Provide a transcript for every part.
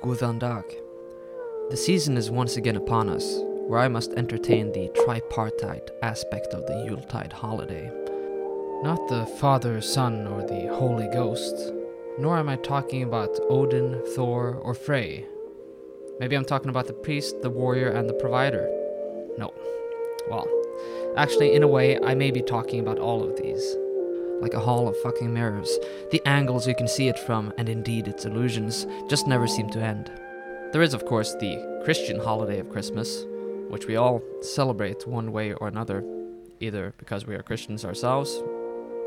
Dag. The season is once again upon us, where I must entertain the tripartite aspect of the Yuletide holiday. Not the Father, Son, or the Holy Ghost, nor am I talking about Odin, Thor, or Frey. Maybe I'm talking about the priest, the warrior, and the provider. No. Well, actually, in a way, I may be talking about all of these. Like a hall of fucking mirrors, the angles you can see it from, and indeed its illusions, just never seem to end. There is, of course, the Christian holiday of Christmas, which we all celebrate one way or another, either because we are Christians ourselves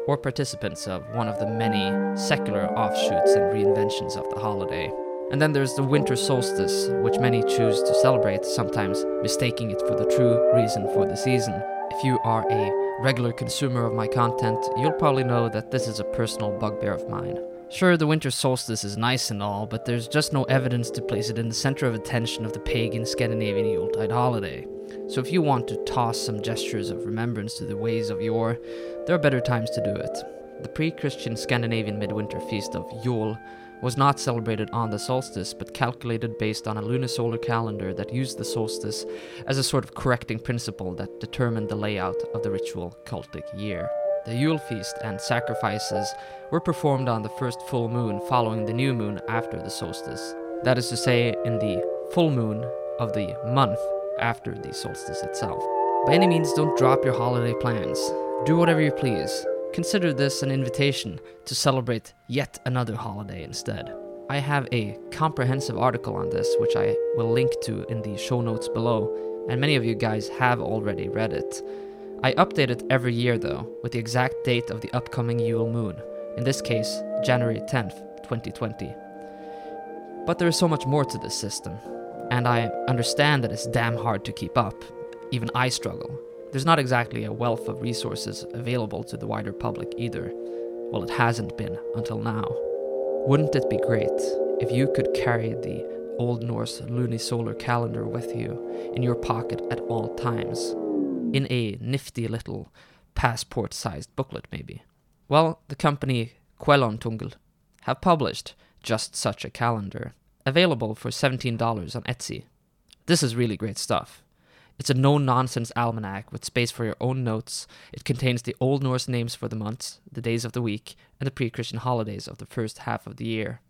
or participants of one of the many secular offshoots and reinventions of the holiday. And then there's the winter solstice, which many choose to celebrate, sometimes mistaking it for the true reason for the season. If you are a regular consumer of my content, you'll probably know that this is a personal bugbear of mine. Sure, the winter solstice is nice and all, but there's just no evidence to place it in the center of attention of the pagan Scandinavian Yuletide holiday. So if you want to toss some gestures of remembrance to the ways of yore, there are better times to do it. The pre Christian Scandinavian midwinter feast of Yule was not celebrated on the solstice, but calculated based on a lunisolar calendar that used the solstice as a sort of correcting principle that determined the layout of the ritual cultic year. The Yule feast and sacrifices were performed on the first full moon following the new moon after the solstice. That is to say, in the full moon of the month after the solstice itself. By any means, don't drop your holiday plans. Do whatever you please. Consider this an invitation to celebrate yet another holiday instead. I have a comprehensive article on this, which I will link to in the show notes below, and many of you guys have already read it. I update it every year though, with the exact date of the upcoming Yule moon, in this case, January 10th, 2020. But there is so much more to this system, and I understand that it's damn hard to keep up. Even I struggle. There's not exactly a wealth of resources available to the wider public either. Well, it hasn't been until now. Wouldn't it be great if you could carry the Old Norse lunisolar calendar with you in your pocket at all times? In a nifty little passport sized booklet, maybe. Well, the company Quellontungl have published just such a calendar, available for $17 on Etsy. This is really great stuff. It's a no nonsense almanac with space for your own notes. It contains the Old Norse names for the months, the days of the week, and the pre Christian holidays of the first half of the year,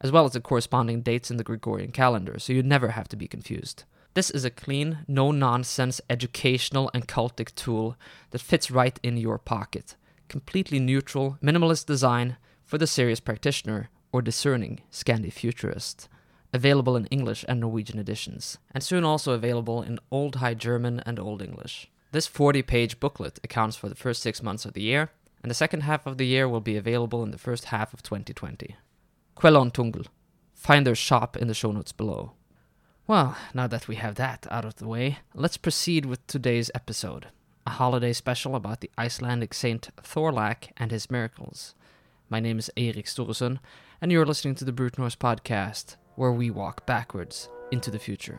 as well as the corresponding dates in the Gregorian calendar, so you never have to be confused. This is a clean, no nonsense educational and cultic tool that fits right in your pocket. Completely neutral, minimalist design for the serious practitioner or discerning Scandi futurist. Available in English and Norwegian editions, and soon also available in Old High German and Old English. This 40 page booklet accounts for the first six months of the year, and the second half of the year will be available in the first half of 2020. Quellontungl. Find their shop in the show notes below. Well, now that we have that out of the way, let's proceed with today's episode a holiday special about the Icelandic saint Thorlak and his miracles. My name is Eirik Storesund, and you're listening to the Brute Norse podcast, where we walk backwards into the future.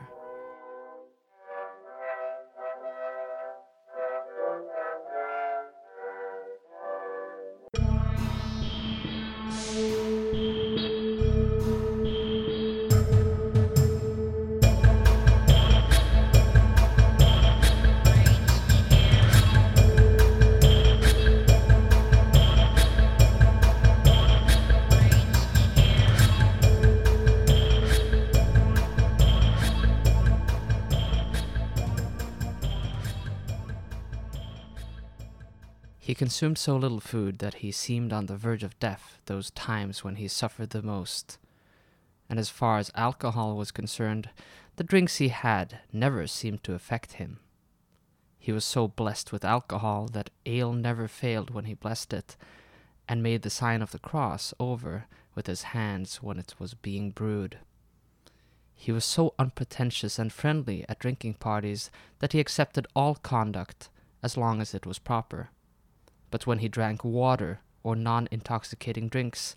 Consumed so little food that he seemed on the verge of death those times when he suffered the most. And as far as alcohol was concerned, the drinks he had never seemed to affect him. He was so blessed with alcohol that ale never failed when he blessed it, and made the sign of the cross over with his hands when it was being brewed. He was so unpretentious and friendly at drinking parties that he accepted all conduct as long as it was proper but when he drank water or non intoxicating drinks,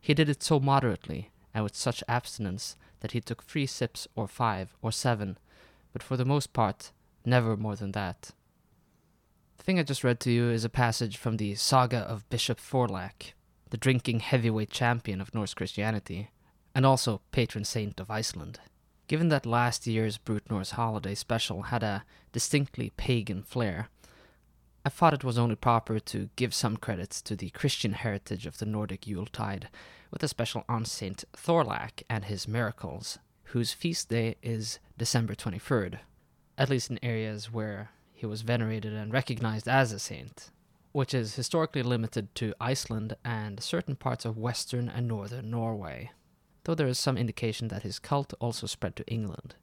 he did it so moderately and with such abstinence that he took three sips or five or seven, but for the most part, never more than that. The thing I just read to you is a passage from the Saga of Bishop Thorlak, the drinking heavyweight champion of Norse Christianity, and also patron saint of Iceland. Given that last year's Brute Norse holiday special had a distinctly pagan flair, I thought it was only proper to give some credit to the Christian heritage of the Nordic Yuletide, with a special on Saint Thorlak and his miracles, whose feast day is December 23rd, at least in areas where he was venerated and recognized as a saint, which is historically limited to Iceland and certain parts of western and northern Norway, though there is some indication that his cult also spread to England.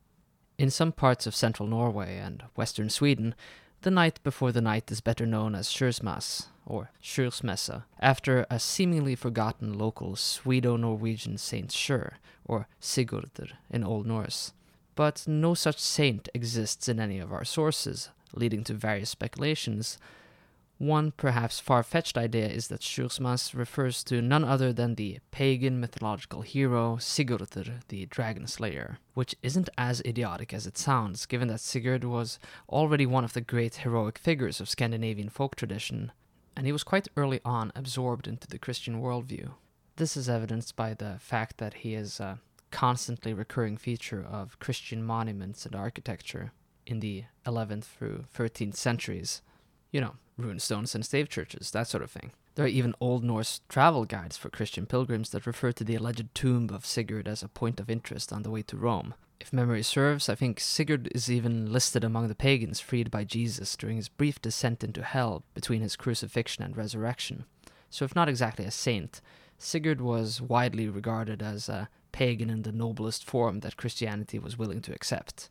In some parts of central Norway and western Sweden, the night before the night is better known as Sjursmas, or Sjursmessa, after a seemingly forgotten local Swedo-Norwegian saint Sjur, or Sigurdur in Old Norse. But no such saint exists in any of our sources, leading to various speculations one perhaps far fetched idea is that Sjursmas refers to none other than the pagan mythological hero Sigurdur, the dragon slayer, which isn't as idiotic as it sounds, given that Sigurd was already one of the great heroic figures of Scandinavian folk tradition, and he was quite early on absorbed into the Christian worldview. This is evidenced by the fact that he is a constantly recurring feature of Christian monuments and architecture in the 11th through 13th centuries. You know, runestones and stave churches, that sort of thing. There are even Old Norse travel guides for Christian pilgrims that refer to the alleged tomb of Sigurd as a point of interest on the way to Rome. If memory serves, I think Sigurd is even listed among the pagans freed by Jesus during his brief descent into hell between his crucifixion and resurrection. So, if not exactly a saint, Sigurd was widely regarded as a pagan in the noblest form that Christianity was willing to accept.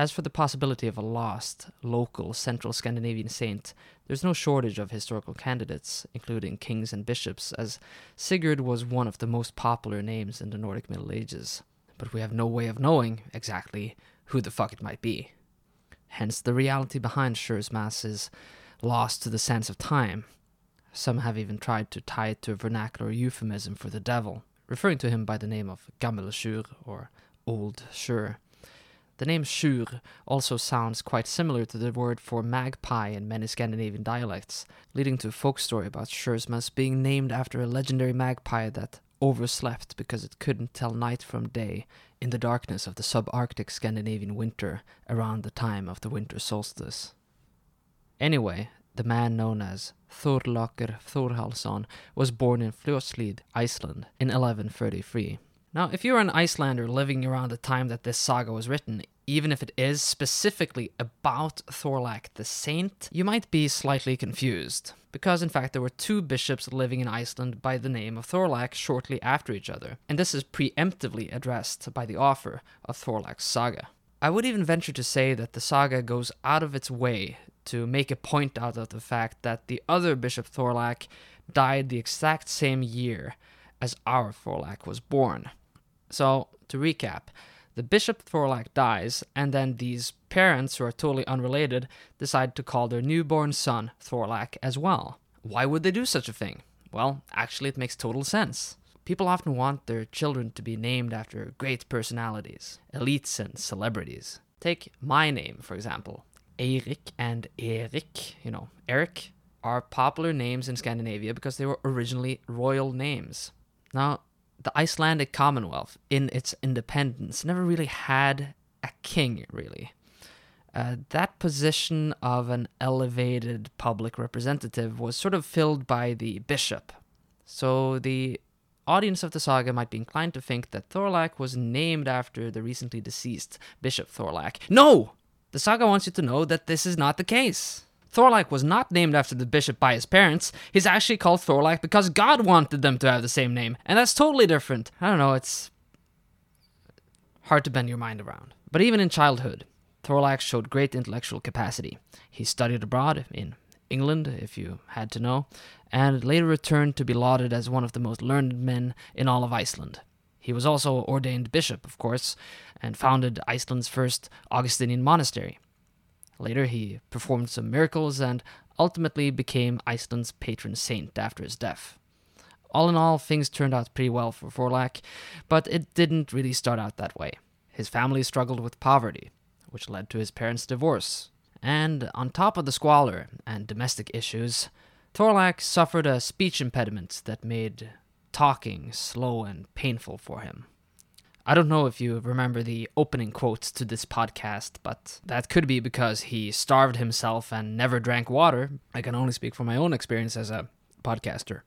As for the possibility of a lost, local, central Scandinavian saint, there's no shortage of historical candidates, including kings and bishops, as Sigurd was one of the most popular names in the Nordic Middle Ages. But we have no way of knowing exactly who the fuck it might be. Hence, the reality behind Sjursmas is lost to the sense of time. Some have even tried to tie it to a vernacular euphemism for the devil, referring to him by the name of Gammel or Old Sjur. The name Sjur also sounds quite similar to the word for magpie in many Scandinavian dialects, leading to a folk story about Sjursmas being named after a legendary magpie that overslept because it couldn't tell night from day in the darkness of the subarctic Scandinavian winter around the time of the winter solstice. Anyway, the man known as Thorlakr Thorhallsson was born in Fljótshlíð, Iceland, in 1133. Now, if you're an Icelander living around the time that this saga was written, even if it is specifically about Thorlak the Saint, you might be slightly confused. Because in fact there were two bishops living in Iceland by the name of Thorlak shortly after each other, and this is preemptively addressed by the author of Thorlak's saga. I would even venture to say that the saga goes out of its way to make a point out of the fact that the other Bishop Thorlak died the exact same year as our Thorlak was born. So, to recap, the Bishop Thorlak dies, and then these parents, who are totally unrelated, decide to call their newborn son Thorlak as well. Why would they do such a thing? Well, actually, it makes total sense. People often want their children to be named after great personalities, elites, and celebrities. Take my name, for example. Eirik and Erik, you know, Eric, are popular names in Scandinavia because they were originally royal names. Now, the Icelandic Commonwealth, in its independence, never really had a king, really. Uh, that position of an elevated public representative was sort of filled by the bishop. So the audience of the saga might be inclined to think that Thorlak was named after the recently deceased Bishop Thorlak. No! The saga wants you to know that this is not the case. Thorlak was not named after the bishop by his parents. He's actually called Thorlak because God wanted them to have the same name. And that's totally different. I don't know, it's hard to bend your mind around. But even in childhood, Thorlak showed great intellectual capacity. He studied abroad in England, if you had to know, and later returned to be lauded as one of the most learned men in all of Iceland. He was also ordained bishop, of course, and founded Iceland's first Augustinian monastery. Later, he performed some miracles and ultimately became Iceland's patron saint after his death. All in all, things turned out pretty well for Thorlak, but it didn't really start out that way. His family struggled with poverty, which led to his parents' divorce. And on top of the squalor and domestic issues, Thorlak suffered a speech impediment that made talking slow and painful for him. I don't know if you remember the opening quotes to this podcast, but that could be because he starved himself and never drank water. I can only speak from my own experience as a podcaster.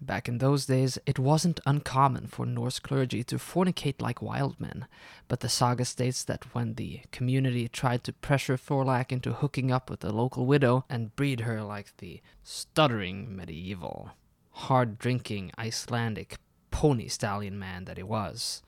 Back in those days, it wasn't uncommon for Norse clergy to fornicate like wild men, but the saga states that when the community tried to pressure Thorlak into hooking up with a local widow and breed her like the stuttering medieval, hard drinking Icelandic pony stallion man that he was,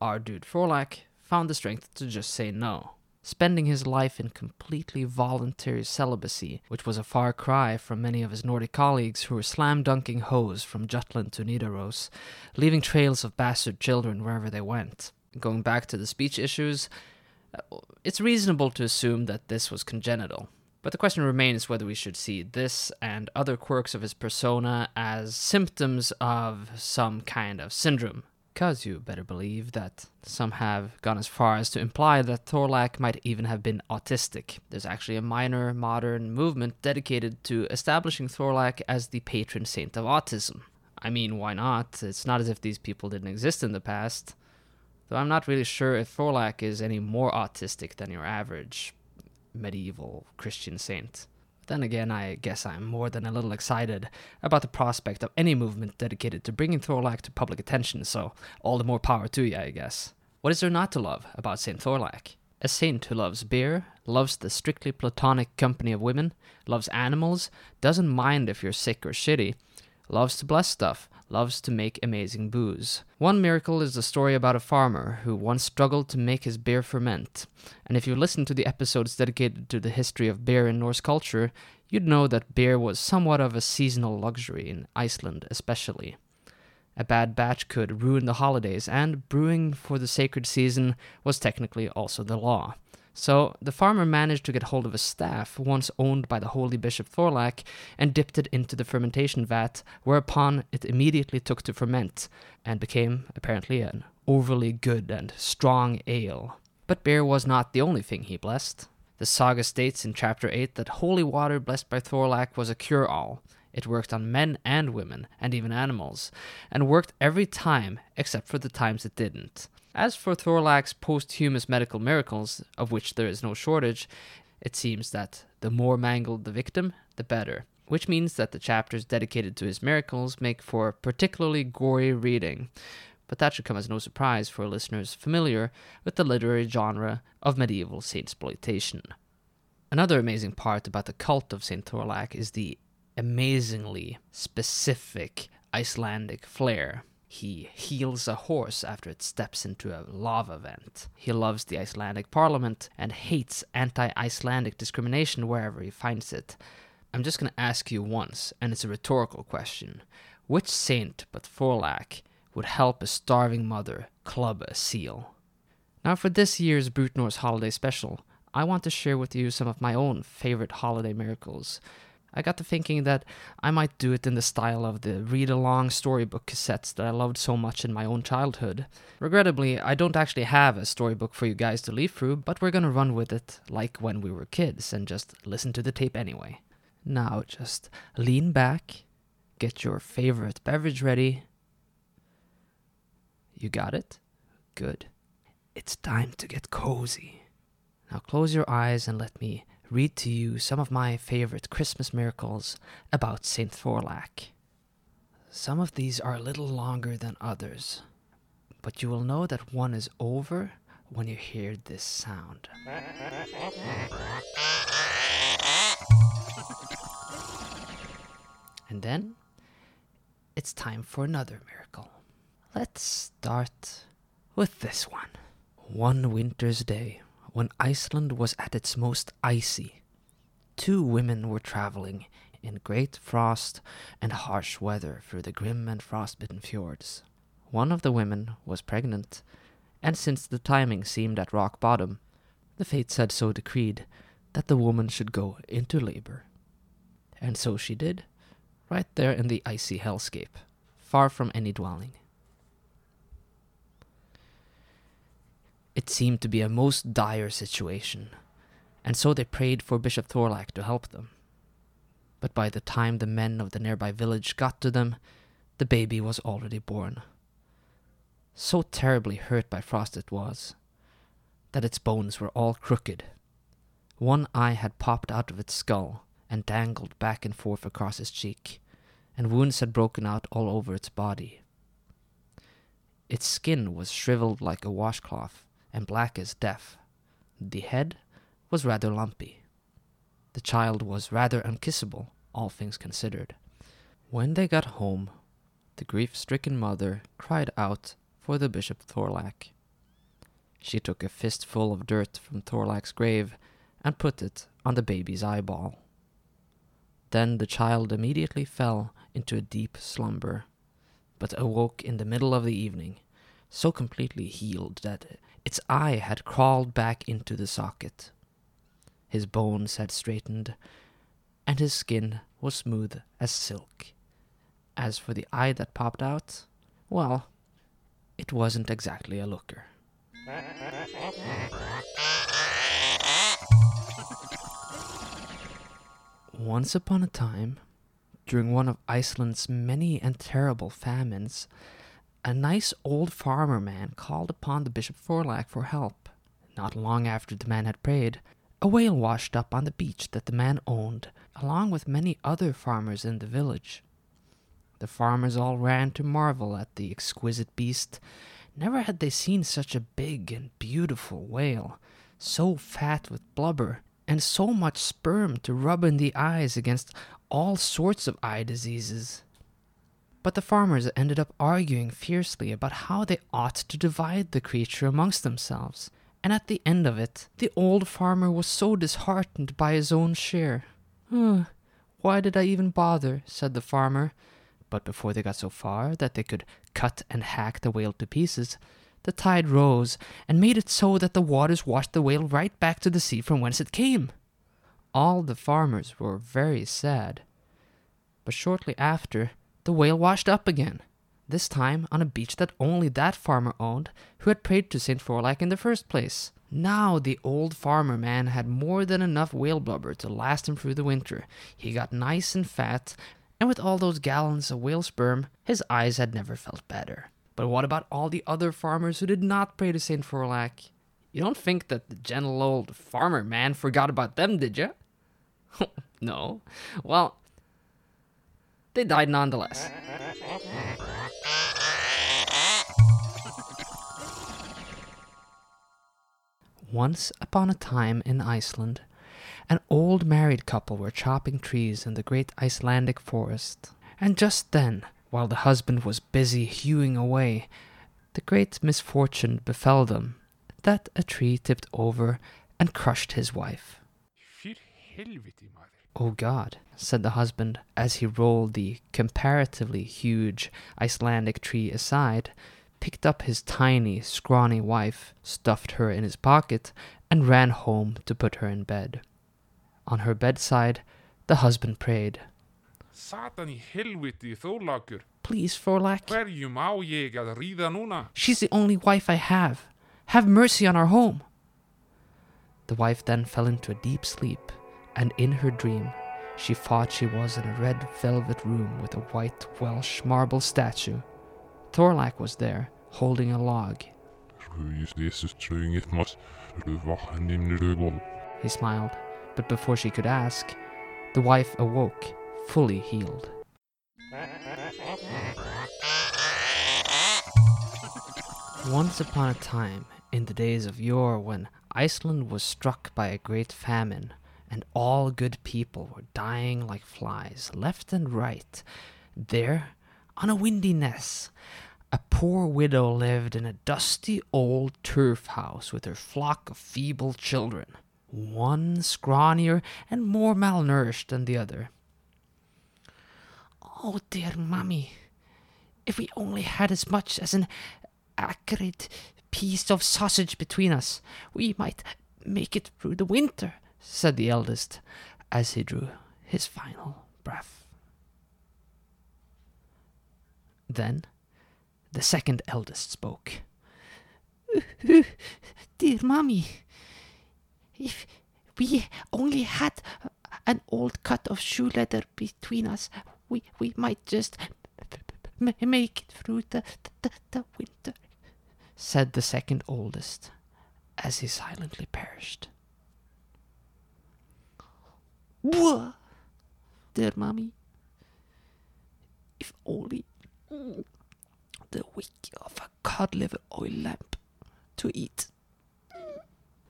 our dude Thorlak found the strength to just say no spending his life in completely voluntary celibacy, which was a far cry from many of his Nordic colleagues who were slam dunking hoes from Jutland to Nidaros, leaving trails of bastard children wherever they went. Going back to the speech issues, uh, it's reasonable to assume that this was congenital. But the question remains whether we should see this and other quirks of his persona as symptoms of some kind of syndrome, because you better believe that some have gone as far as to imply that Thorlak might even have been autistic. There's actually a minor modern movement dedicated to establishing Thorlak as the patron saint of autism. I mean, why not? It's not as if these people didn't exist in the past. Though I'm not really sure if Thorlak is any more autistic than your average medieval Christian saint. Then again, I guess I'm more than a little excited about the prospect of any movement dedicated to bringing Thorlak to public attention, so all the more power to you, I guess. What is there not to love about Saint Thorlak? A saint who loves beer, loves the strictly platonic company of women, loves animals, doesn't mind if you're sick or shitty, loves to bless stuff, loves to make amazing booze. One miracle is the story about a farmer who once struggled to make his beer ferment. And if you listen to the episodes dedicated to the history of beer in Norse culture, you'd know that beer was somewhat of a seasonal luxury in Iceland, especially. A bad batch could ruin the holidays, and brewing for the sacred season was technically also the law. So the farmer managed to get hold of a staff once owned by the holy Bishop Thorlak and dipped it into the fermentation vat, whereupon it immediately took to ferment and became apparently an overly good and strong ale. But beer was not the only thing he blessed. The saga states in chapter 8 that holy water blessed by Thorlak was a cure all. It worked on men and women, and even animals, and worked every time except for the times it didn't. As for Thorlak's posthumous medical miracles, of which there is no shortage, it seems that the more mangled the victim, the better, which means that the chapters dedicated to his miracles make for particularly gory reading. But that should come as no surprise for listeners familiar with the literary genre of medieval saint exploitation. Another amazing part about the cult of Saint Thorlak is the amazingly specific Icelandic flair. He heals a horse after it steps into a lava vent. He loves the Icelandic parliament and hates anti Icelandic discrimination wherever he finds it. I'm just going to ask you once, and it's a rhetorical question. Which saint but Thorlak would help a starving mother club a seal? Now, for this year's Brute Norse holiday special, I want to share with you some of my own favorite holiday miracles. I got to thinking that I might do it in the style of the read along storybook cassettes that I loved so much in my own childhood. Regrettably, I don't actually have a storybook for you guys to leaf through, but we're gonna run with it like when we were kids and just listen to the tape anyway. Now, just lean back, get your favorite beverage ready. You got it? Good. It's time to get cozy. Now close your eyes and let me read to you some of my favorite Christmas miracles about Saint Thorlak. Some of these are a little longer than others, but you will know that one is over when you hear this sound. And then it's time for another miracle. Let's start with this one. One winter's day, when Iceland was at its most icy. Two women were traveling in great frost and harsh weather through the grim and frostbitten fjords. One of the women was pregnant, and since the timing seemed at rock bottom, the fates had so decreed that the woman should go into labor. And so she did, right there in the icy hellscape, far from any dwelling. It seemed to be a most dire situation, and so they prayed for Bishop Thorlak to help them. But by the time the men of the nearby village got to them, the baby was already born. So terribly hurt by frost it was that its bones were all crooked. One eye had popped out of its skull and dangled back and forth across its cheek, and wounds had broken out all over its body. Its skin was shriveled like a washcloth and black as death. The head was rather lumpy. The child was rather unkissable, all things considered. When they got home, the grief stricken mother cried out for the Bishop Thorlak. She took a fistful of dirt from Thorlak's grave and put it on the baby's eyeball. Then the child immediately fell into a deep slumber, but awoke in the middle of the evening, so completely healed that its eye had crawled back into the socket. His bones had straightened, and his skin was smooth as silk. As for the eye that popped out, well, it wasn't exactly a looker. Once upon a time, during one of Iceland's many and terrible famines, a nice old farmer man called upon the Bishop Thorlak for help. Not long after the man had prayed, a whale washed up on the beach that the man owned, along with many other farmers in the village. The farmers all ran to marvel at the exquisite beast. Never had they seen such a big and beautiful whale, so fat with blubber, and so much sperm to rub in the eyes against all sorts of eye diseases. But the farmers ended up arguing fiercely about how they ought to divide the creature amongst themselves, and at the end of it, the old farmer was so disheartened by his own share. Why did I even bother? said the farmer. But before they got so far that they could cut and hack the whale to pieces, the tide rose and made it so that the waters washed the whale right back to the sea from whence it came. All the farmers were very sad. But shortly after, the whale washed up again, this time on a beach that only that farmer owned who had prayed to St. Thorlak in the first place. Now the old farmer man had more than enough whale blubber to last him through the winter. He got nice and fat, and with all those gallons of whale sperm, his eyes had never felt better. But what about all the other farmers who did not pray to St. Thorlak? You don't think that the gentle old farmer man forgot about them, did you? no. Well, they died nonetheless. Once upon a time in Iceland, an old married couple were chopping trees in the great Icelandic forest. And just then, while the husband was busy hewing away, the great misfortune befell them that a tree tipped over and crushed his wife. Oh God, said the husband as he rolled the comparatively huge Icelandic tree aside, picked up his tiny, scrawny wife, stuffed her in his pocket, and ran home to put her in bed. On her bedside, the husband prayed. Satan í helviti Þórlakur, Please, Thorlak, hverjum á ég að ríða núna? she's the only wife I have. Have mercy on our home. The wife then fell into a deep sleep, and in her dream, she thought she was in a red velvet room with a white Welsh marble statue. Thorlak was there, holding a log. He smiled, but before she could ask, the wife awoke, fully healed. Once upon a time, in the days of yore, when Iceland was struck by a great famine, and all good people were dying like flies, left and right, there, on a windy ness, a poor widow lived in a dusty old turf house with her flock of feeble children, one scrawnier and more malnourished than the other. Oh, dear mummy, if we only had as much as an acrid piece of sausage between us, we might make it through the winter, said the eldest as he drew his final breath. Then the second eldest spoke. Dear mummy, if we only had an old cut of shoe leather between us, we, we might just ma- make it through the, the, the winter, said the second oldest, as he silently perished. Whoa, dear mommy, if only the wick of a cod liver oil lamp to eat,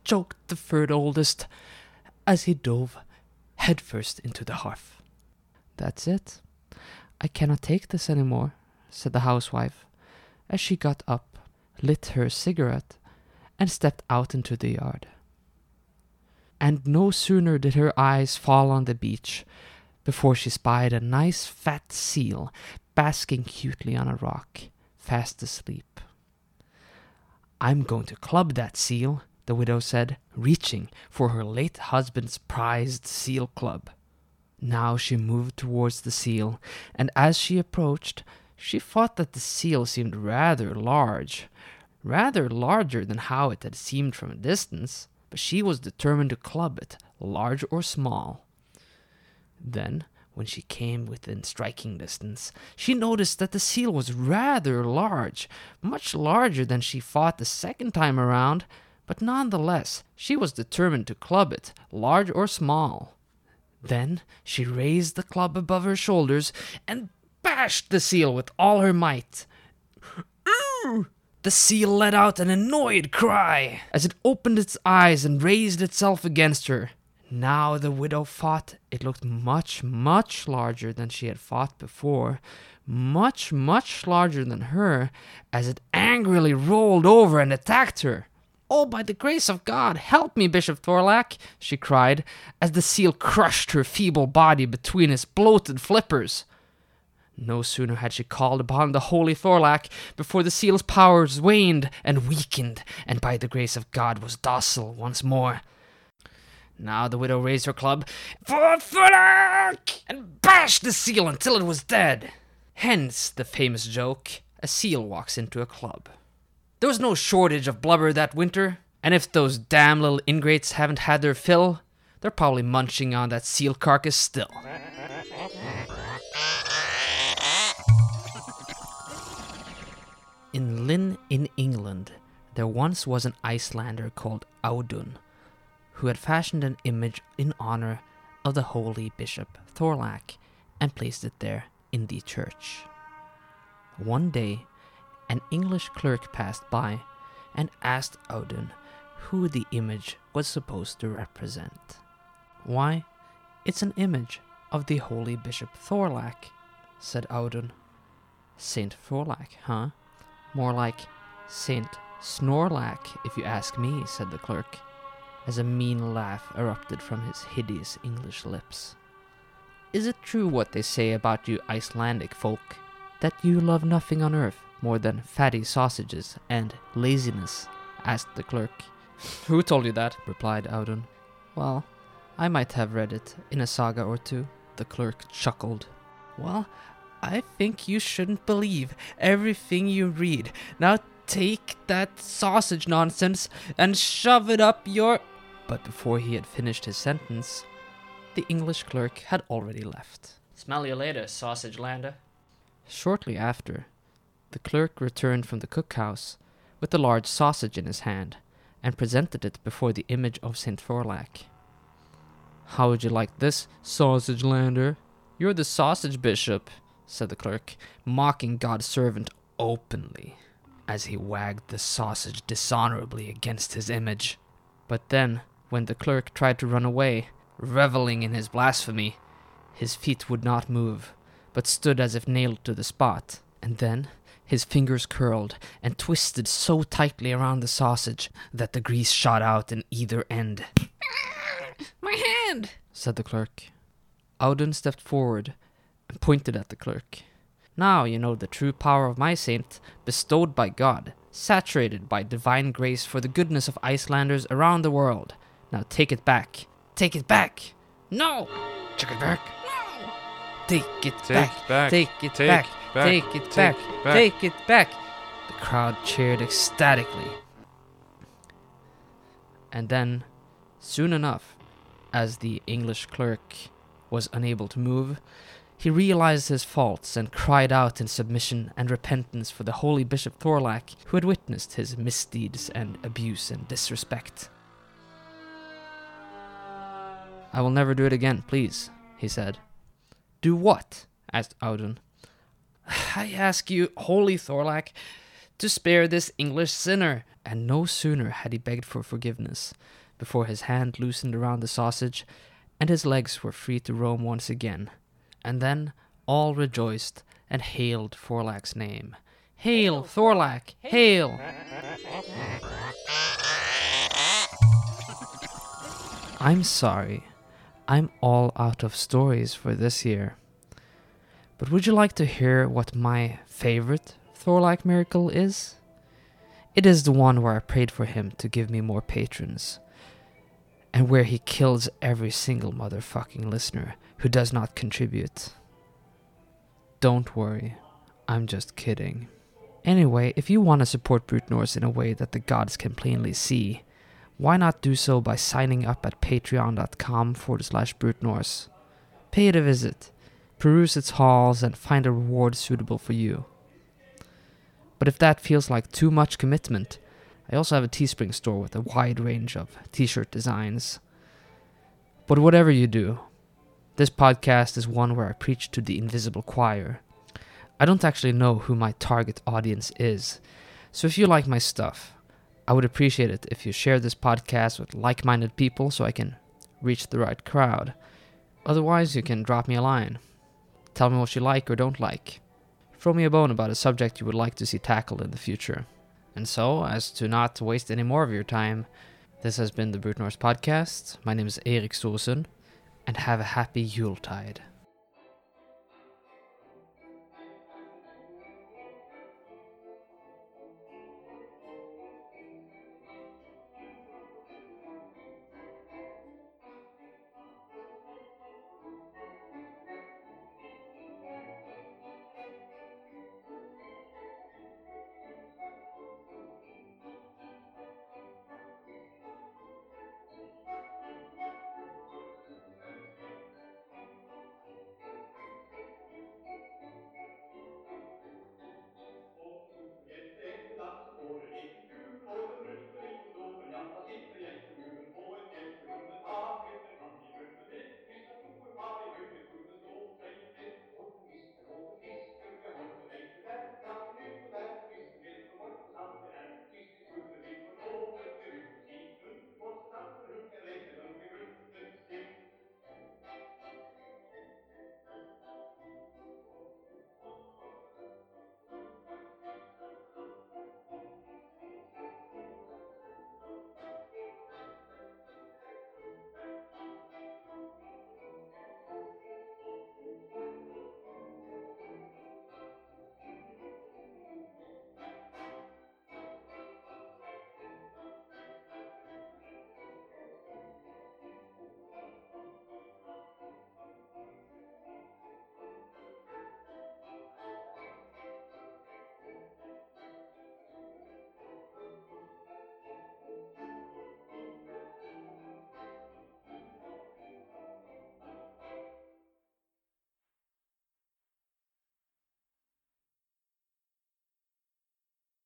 choked the third oldest as he dove headfirst into the hearth. That's it. I cannot take this any more, said the housewife, as she got up, lit her cigarette, and stepped out into the yard. And no sooner did her eyes fall on the beach before she spied a nice fat seal basking cutely on a rock, fast asleep. I'm going to club that seal, the widow said, reaching for her late husband's prized seal club. Now she moved towards the seal, and as she approached, she thought that the seal seemed rather large, rather larger than how it had seemed from a distance, she was determined to club it, large or small. Then, when she came within striking distance, she noticed that the seal was rather large, much larger than she thought the second time around, but nonetheless, she was determined to club it, large or small. Then she raised the club above her shoulders and bashed the seal with all her might. Ooh! The seal let out an annoyed cry as it opened its eyes and raised itself against her. Now the widow thought it looked much, much larger than she had thought before, much, much larger than her, as it angrily rolled over and attacked her. Oh, by the grace of God, help me, Bishop Thorlak, she cried, as the seal crushed her feeble body between its bloated flippers. No sooner had she called upon the holy Thorlak before the seal's powers waned and weakened, and by the grace of God was docile once more. Now the widow raised her club for Thorlak and bashed the seal until it was dead. Hence the famous joke: a seal walks into a club. There was no shortage of blubber that winter, and if those damn little ingrates haven't had their fill, they're probably munching on that seal carcass still. In Lynn, in England, there once was an Icelander called Audun, who had fashioned an image in honor of the holy bishop Thorlak and placed it there in the church. One day, an English clerk passed by and asked Audun who the image was supposed to represent. Why, it's an image of the holy Bishop Thorlak, said Audun. Saint Thorlak, huh? More like Saint Snorlac, if you ask me, said the clerk, as a mean laugh erupted from his hideous English lips. Is it true what they say about you Icelandic folk, that you love nothing on earth more than fatty sausages and laziness? asked the clerk. Who told you that? replied Audun. Well, I might have read it in a saga or two, the clerk chuckled. Well, I think you shouldn't believe everything you read. Now take that sausage nonsense and shove it up your. But before he had finished his sentence, the English clerk had already left. Smell you later, sausage lander. Shortly after, the clerk returned from the cookhouse with a large sausage in his hand and presented it before the image of St. Thorlak. How would you like this, sausage lander? You're the sausage bishop, said the clerk, mocking God's servant openly as he wagged the sausage dishonorably against his image. But then, when the clerk tried to run away, reveling in his blasphemy, his feet would not move, but stood as if nailed to the spot. And then his fingers curled and twisted so tightly around the sausage that the grease shot out in either end. My hand, said the clerk. Audun stepped forward and pointed at the clerk. Now you know the true power of my saint, bestowed by God, saturated by divine grace for the goodness of Icelanders around the world. Now take it back. Take it back. No! Take it back. No! Take it Take back. back. Take it Take back. back. Take it Take back. back. Take it back. The crowd cheered ecstatically. And then, soon enough, as the English clerk was unable to move, He realized his faults and cried out in submission and repentance for the holy Bishop Thorlak, who had witnessed his misdeeds and abuse and disrespect. I will never do it again, please, he said. Do what? asked Audun. I ask you, holy Thorlak, to spare this English sinner. And no sooner had he begged for forgiveness, before his hand loosened around the sausage, and his legs were free to roam once again. And then all rejoiced and hailed Thorlak's name. Hail, Thorlak! Hail! I'm sorry. I'm all out of stories for this year. But would you like to hear what my favorite Thorlak miracle is? It is the one where I prayed for him to give me more patrons, and where he kills every single motherfucking listener who does not contribute. Don't worry, I'm just kidding. Anyway, if you want to support Brute Norse in a way that the gods can plainly see, why not do so by signing up at patreon.com forward slash brute norse? Pay it a visit, peruse its halls, and find a reward suitable for you. But if that feels like too much commitment, I also have a Teespring store with a wide range of t shirt designs. But whatever you do, this podcast is one where I preach to the invisible choir. I don't actually know who my target audience is, so if you like my stuff, I would appreciate it if you share this podcast with like minded people so I can reach the right crowd. Otherwise, you can drop me a line. Tell me what you like or don't like. Throw me a bone about a subject you would like to see tackled in the future. And so, as to not waste any more of your time, this has been the Brute Norse Podcast. My name is Eirik Storesund, and have a happy Yuletide.